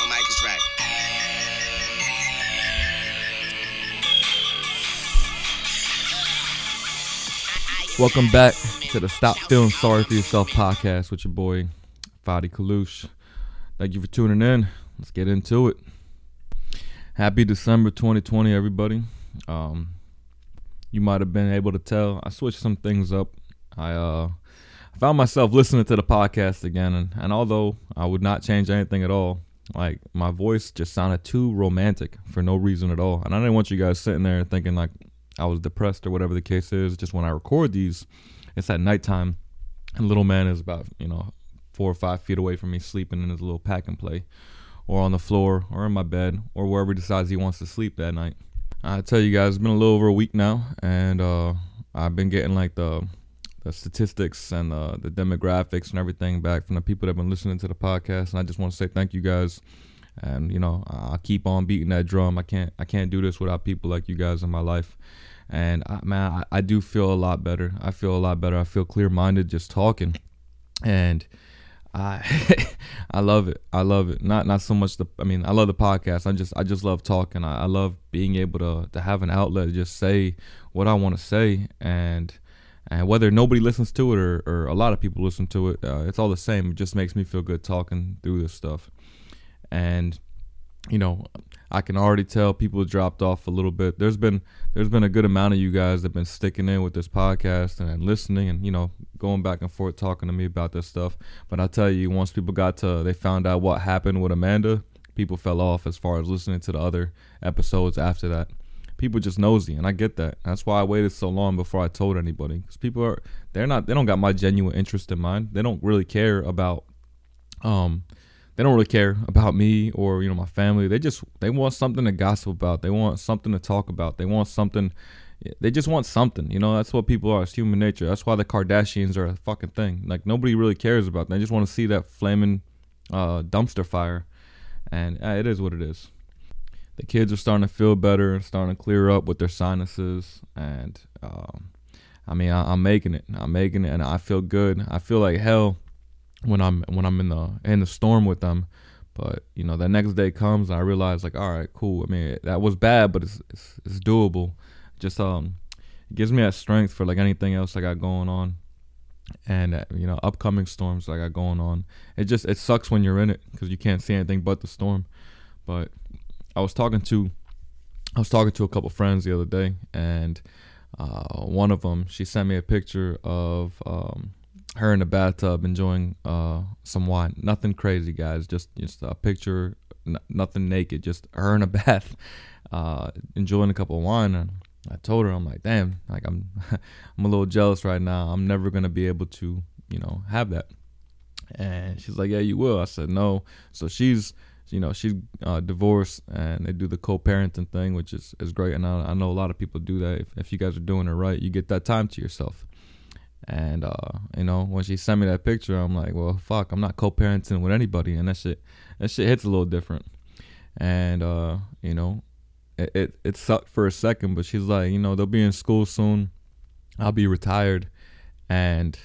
my mic is right. Welcome back to the Stop Feeling Sorry for Yourself podcast with your boy Fadi Kalush. Thank you for tuning in. Let's get into it. Happy December 2020, everybody. Um, you might have been able to tell I switched some things up. I uh, found myself listening to the podcast again, and, and although I would not change anything at all, like my voice just sounded too romantic for no reason at all. And I didn't want you guys sitting there thinking like I was depressed or whatever the case is. Just when I record these, it's at nighttime, and little man is about you know four or five feet away from me, sleeping in his little pack and play, or on the floor, or in my bed, or wherever he decides he wants to sleep that night. I tell you guys, it's been a little over a week now, and uh, I've been getting like the the statistics and uh, the demographics and everything back from the people that have been listening to the podcast, and I just want to say thank you guys. And you know, I keep on beating that drum. I can't I can't do this without people like you guys in my life and I, man, I, I, do feel a lot better. I feel a lot better. I feel clear minded just talking, and I I love it. I love it. Not not so much the. I mean, I love the podcast. I just I just love talking. I, I love being able to to have an outlet to just say what I want to say, and and whether nobody listens to it or, or a lot of people listen to it, uh, it's all the same. It just makes me feel good talking through this stuff, and you know, I can already tell people dropped off a little bit. There's been there's been a good amount of you guys that've been sticking in with this podcast and, and listening and you know going back and forth talking to me about this stuff. But I tell you, once people got to they found out what happened with Amanda, people fell off as far as listening to the other episodes after that. People just nosy, and I get that. That's why I waited so long before I told anybody. Because people are they're not they don't got my genuine interest in mind. They don't really care about um they don't really care about me or you know my family. They just they want something to gossip about. They want something to talk about. They want something. They just want something. You know that's what people are. It's human nature. That's why the Kardashians are a fucking thing. Like nobody really cares about. Them. They just want to see that flaming uh, dumpster fire, and uh, it is what it is. The kids are starting to feel better, starting to clear up with their sinuses, and um, I mean I, I'm making it. I'm making it, and I feel good. I feel like hell when I'm when I'm in the in the storm with them. But you know, the next day comes and I realize like, all right, cool. I mean, that was bad, but it's it's, it's doable. Just um, it gives me that strength for like anything else I got going on, and uh, you know, upcoming storms I got going on. It just it sucks when you're in it because you can't see anything but the storm. But I was talking to I was talking to a couple friends the other day, and uh, one of them she sent me a picture of um, her in the bathtub enjoying uh, some wine. Nothing crazy, guys. Just just a picture, n- nothing naked. Just her in a bath, uh, enjoying a cup of wine. And I told her, I'm like, damn, like I'm, I'm a little jealous right now. I'm never gonna be able to, you know, have that. And she's like, yeah, you will. I said no. So she's, you know, she's uh, divorced and they do the co-parenting thing, which is is great. And I, I know a lot of people do that. If, if you guys are doing it right, you get that time to yourself. And uh, you know, when she sent me that picture, I'm like, well, fuck, I'm not co-parenting with anybody, and that shit, that shit hits a little different. And uh, you know, it, it it sucked for a second, but she's like, you know, they'll be in school soon. I'll be retired, and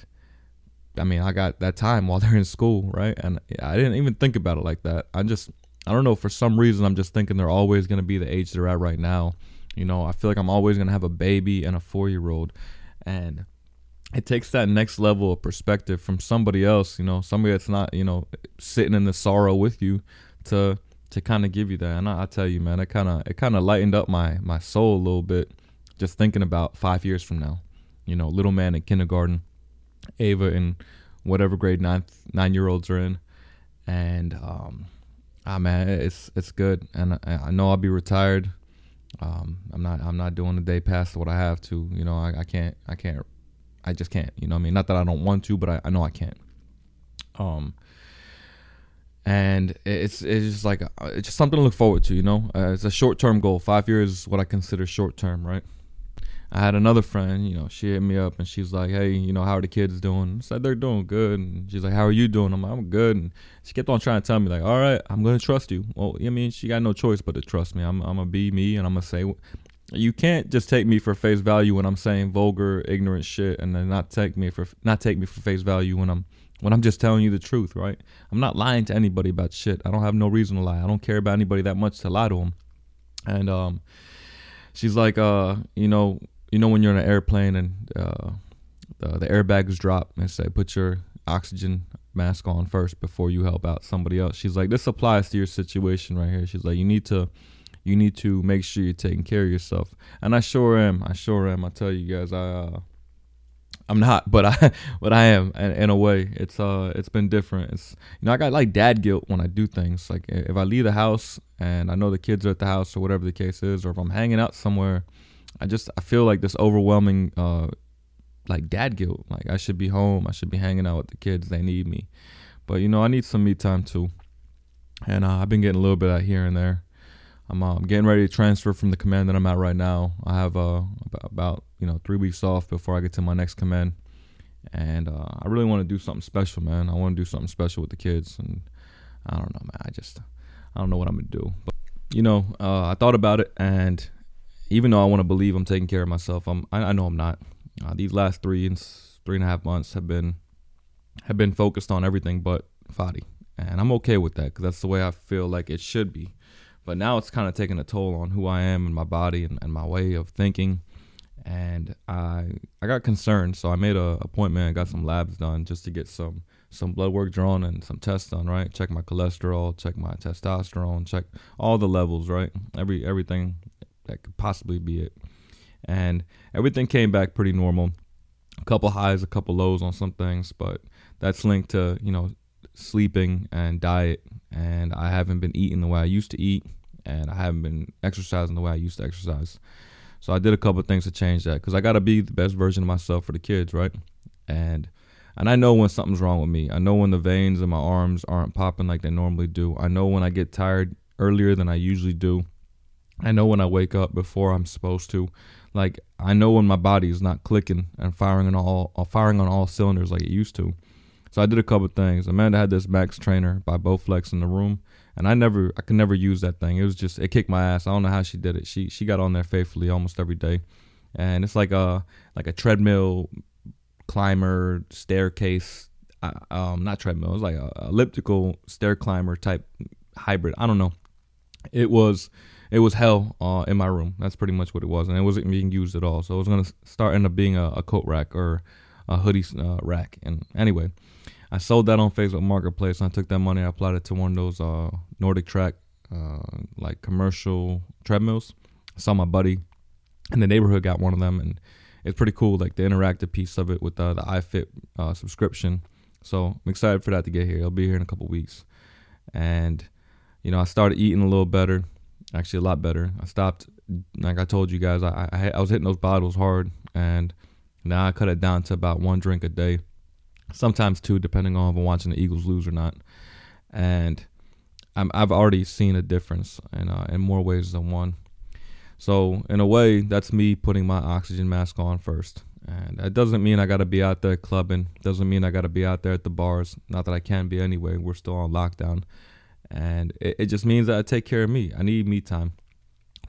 I mean, I got that time while they're in school, right? And I didn't even think about it like that. I just, I don't know, for some reason, I'm just thinking they're always gonna be the age they're at right now. You know, I feel like I'm always gonna have a baby and a four year old, and it takes that next level of perspective from somebody else, you know, somebody that's not, you know, sitting in the sorrow with you to to kind of give you that. And I, I tell you, man, it kind of it kind of lightened up my my soul a little bit just thinking about 5 years from now. You know, little man in kindergarten, Ava in whatever grade 9 9-year-olds are in and um ah man, it's it's good and I, I know I'll be retired. Um, I'm not I'm not doing the day past what I have to. You know, I, I can't I can't I just can't. You know I mean? Not that I don't want to, but I, I know I can't. Um, and it's it's just like uh, it's just something to look forward to. You know, uh, it's a short term goal. Five years is what I consider short term, right? I had another friend, you know, she hit me up and she's like, "Hey, you know, how are the kids doing?" I said they're doing good, and she's like, "How are you doing?" I'm like, "I'm good." And she kept on trying to tell me like, "All right, I'm gonna trust you." Well, I mean, she got no choice but to trust me. I'm I'm gonna be me, and I'm gonna say you can't just take me for face value when I'm saying vulgar, ignorant shit, and then not take me for not take me for face value when I'm when I'm just telling you the truth, right? I'm not lying to anybody about shit. I don't have no reason to lie. I don't care about anybody that much to lie to them. And um, she's like, uh, you know, you know when you're in an airplane and uh, the, the airbags drop and say put your oxygen mask on first before you help out somebody else. She's like, this applies to your situation right here. She's like, you need to you need to make sure you're taking care of yourself. And I sure am. I sure am. I tell you guys, I uh, I'm not, but I but I am in, in, a way. It's uh it's been different. It's you know I got like dad guilt when I do things. Like if I leave the house and I know the kids are at the house or whatever the case is, or if I'm hanging out somewhere, I just I feel like this overwhelming uh like dad guilt. Like I should be home. I should be hanging out with the kids. They need me. But you know I need some me time too. And uh, I've been getting a little bit of here and there. I'm um, getting ready to transfer from the command that I'm at right now. I have uh, about you know three weeks off before I get to my next command, and uh, I really want to do something special, man. I want to do something special with the kids, and I don't know, man. I just I don't know what I'm gonna do, but you know, uh, I thought about it, and even though I want to believe I'm taking care of myself, I'm I, I know I'm not. Uh, these last three and three and a half months have been have been focused on everything but Fadi, and I'm okay with that because that's the way I feel like it should be but now it's kind of taking a toll on who I am and my body and, and my way of thinking. And I I got concerned, so I made a appointment. I got some labs done just to get some some blood work drawn and some tests done. Right, check my cholesterol, check my testosterone, check all the levels. Right, every everything that could possibly be it. And everything came back pretty normal. A couple highs, a couple lows on some things, but that's linked to you know sleeping and diet and I haven't been eating the way I used to eat and I haven't been exercising the way I used to exercise. So I did a couple things to change that because I got to be the best version of myself for the kids, right? And and I know when something's wrong with me. I know when the veins in my arms aren't popping like they normally do. I know when I get tired earlier than I usually do. I know when I wake up before I'm supposed to. Like I know when my body is not clicking and firing on all firing on all cylinders like it used to. So I did a couple things. Amanda had this Max Trainer by Bowflex in the room, and I never, I could never use that thing. It was just, it kicked my ass. I don't know how she did it. She she got on there faithfully almost every day, and it's like a like a treadmill climber staircase. Uh, um, not treadmill. It was like a elliptical stair climber type hybrid. I don't know. It was it was hell uh, in my room. That's pretty much what it was, and it wasn't being used at all. So it was gonna start end up being a, a coat rack or a hoodie uh, rack. And anyway, I sold that on Facebook Marketplace. And I took that money, I applied it to one of those uh, NordicTrack uh, like commercial treadmills. I saw my buddy in the neighborhood got one of them, and it's pretty cool. Like the interactive piece of it with uh, the iFit uh, subscription. So I'm excited for that to get here. It'll be here in a couple weeks, and you know I started eating a little better, actually a lot better. I stopped, like I told you guys, I I, I was hitting those bottles hard, and now I cut it down to about one drink a day sometimes two, depending on if I'm watching the Eagles lose or not. And i have already seen a difference in uh, in more ways than one. So in a way, that's me putting my oxygen mask on first. And that doesn't mean I got to be out there clubbing. Doesn't mean I got to be out there at the bars. Not that I can be anyway. We're still on lockdown. And it, it just means that I take care of me. I need me time.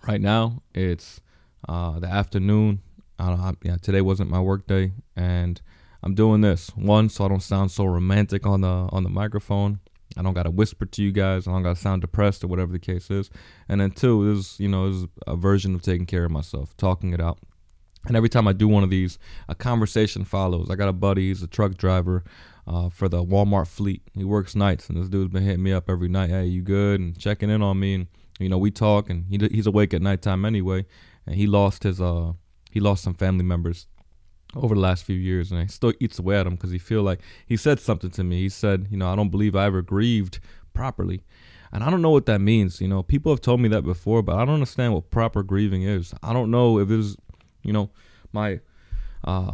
Right now, it's uh, the afternoon. I don't know, yeah, today wasn't my work day. And I'm doing this one so I don't sound so romantic on the on the microphone. I don't gotta whisper to you guys. I don't gotta sound depressed or whatever the case is. And then two, this is, you know this is a version of taking care of myself, talking it out. And every time I do one of these, a conversation follows. I got a buddy, he's a truck driver uh, for the Walmart fleet. He works nights, and this dude's been hitting me up every night. Hey, you good? And checking in on me. And you know, we talk, and he he's awake at nighttime anyway. And he lost his uh he lost some family members over the last few years, and he still eats away at him because he feel like he said something to me. He said, you know, I don't believe I ever grieved properly, and I don't know what that means. You know, people have told me that before, but I don't understand what proper grieving is. I don't know if it's, you know, my uh,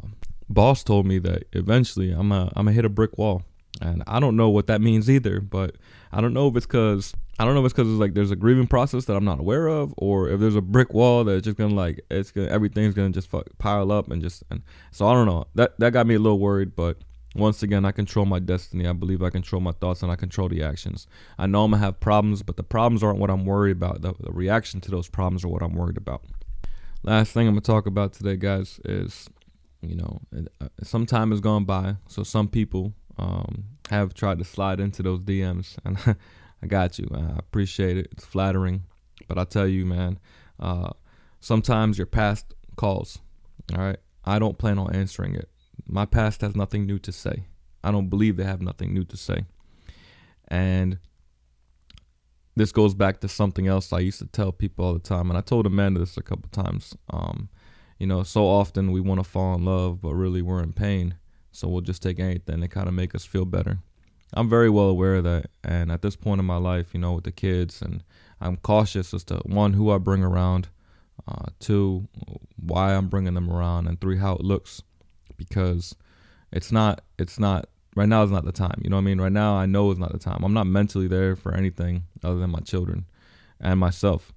boss told me that eventually I'm a I'm gonna hit a brick wall, and I don't know what that means either. But I don't know if it's because I don't know if it's because it's like there's a grieving process that I'm not aware of, or if there's a brick wall that's just gonna like it's gonna everything's gonna just fuck, pile up and just and so I don't know. That that got me a little worried, but once again, I control my destiny. I believe I control my thoughts and I control the actions. I know I'm gonna have problems, but the problems aren't what I'm worried about. The, the reaction to those problems are what I'm worried about. last thing I'm gonna talk about today, guys, is you know, uh, some time has gone by, so some people um, have tried to slide into those DMs, and I got you. I appreciate it. It's flattering, but I tell you, man, uh, sometimes your past calls. All right, I don't plan on answering it. My past has nothing new to say. I don't believe they have nothing new to say, and this goes back to something else I used to tell people all the time, and I told Amanda this a couple times. Um, you know, so often we want to fall in love, but really we're in pain. So we'll just take anything to kind of make us feel better. I'm very well aware of that. And at this point in my life, you know, with the kids, and I'm cautious as to one, who I bring around, uh, two, why I'm bringing them around, and three, how it looks. Because it's not, it's not, right now is not the time. You know what I mean? Right now, I know it's not the time. I'm not mentally there for anything other than my children and myself.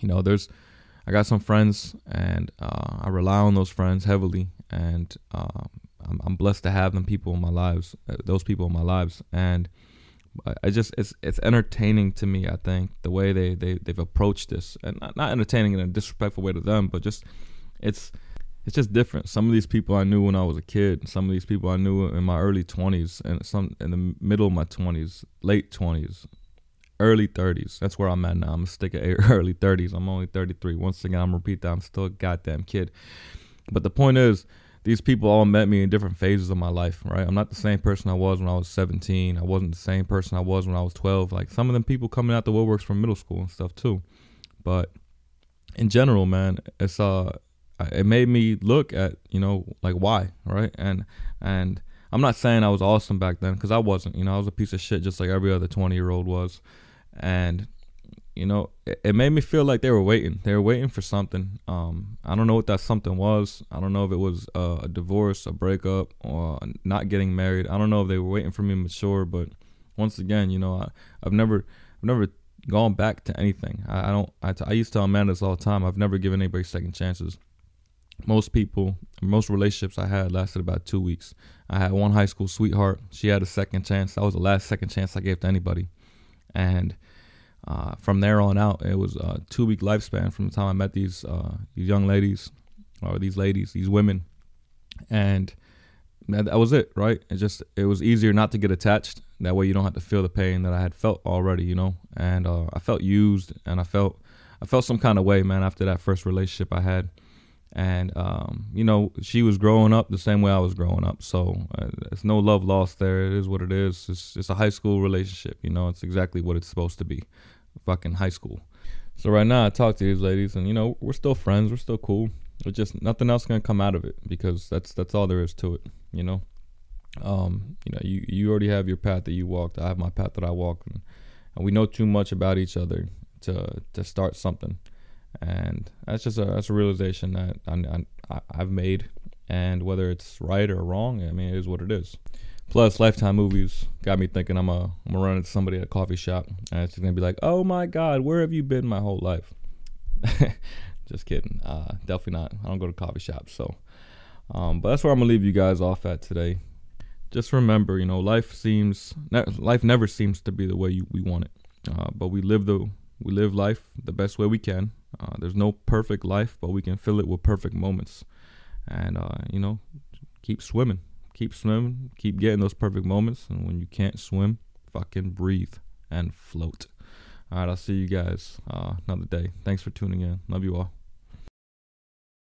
You know, there's, I got some friends, and uh, I rely on those friends heavily, and uh, I'm, I'm, blessed to have them people in my lives, uh, those people in my lives, and I just it's it's entertaining to me. I think the way they they they've approached this, and not, not entertaining in a disrespectful way to them, but just it's it's just different. Some of these people I knew when I was a kid. Some of these people I knew in my early 20s, and some in the middle of my 20s, late 20s, early 30s. That's where I'm at now. I'm gonna stick at early 30s. I'm only 33. Once again, I'm repeat that. I'm still a goddamn kid. But the point is, these people all met me in different phases of my life, right? I'm not the same person I was when I was 17. I wasn't the same person I was when I was 12. Like some of them people coming out the woodworks from middle school and stuff too. But in general, man, it's uh it made me look at, you know, like why, right? And and I'm not saying I was awesome back then because I wasn't. You know, I was a piece of shit just like every other 20 year old was and you know it, it, made me feel like they were waiting. They were waiting for something. Um i don't know what that something was. I don't know if it was uh, a divorce a breakup or not getting married. I don't know if they were waiting for me to mature but once again you know I, i've never i've never gone back to anything. I, I don't I, t- I used to tell amanda this all the time i've never given anybody second chances. Most people most relationships i had lasted about two weeks. I had one high school sweetheart. She had a second chance. That was the last second chance i gave to anybody. And uh, from there on out, it was a two week lifespan from the time I met these uh, these young ladies or these ladies, these women, and that, was it, right? It just it was easier not to get attached. That way, you don't have to feel the pain that I had felt already, you know. And uh, I felt used, and I felt I felt some kind of way, man, after that first relationship I had. And um, you know, she was growing up the same way I was growing up, so uh, there's no love lost there. It is what it is. It's, it's a high school relationship, you know. It's exactly what it's supposed to be fucking high school. So right now I talk to these ladies and you know, we're still friends, we're still cool. It's just nothing else gonna come out of it because that's that's all there is to it, you know. Um, you know, you, you already have your path that you walked, I have my path that I walk and, and we know too much about each other to to start something. And that's just a that's a realization that I, I I've made and whether it's right or wrong, I mean it is what it is. Plus, Lifetime movies got me thinking I'm a I'm gonna run into somebody at a coffee shop and it's gonna be like, oh my god, where have you been my whole life? Just kidding. Uh, definitely not. I don't go to coffee shops. So, um, but that's where I'm gonna leave you guys off at today. Just remember, you know, life seems ne- life never seems to be the way you, we want it, uh, but we live the we live life the best way we can. Uh, there's no perfect life, but we can fill it with perfect moments, and uh, you know, keep swimming keep swimming, keep getting those perfect moments. And when you can't swim, fucking breathe and float. All right, I'll see you guys uh, another day. Thanks for tuning in. Love you all.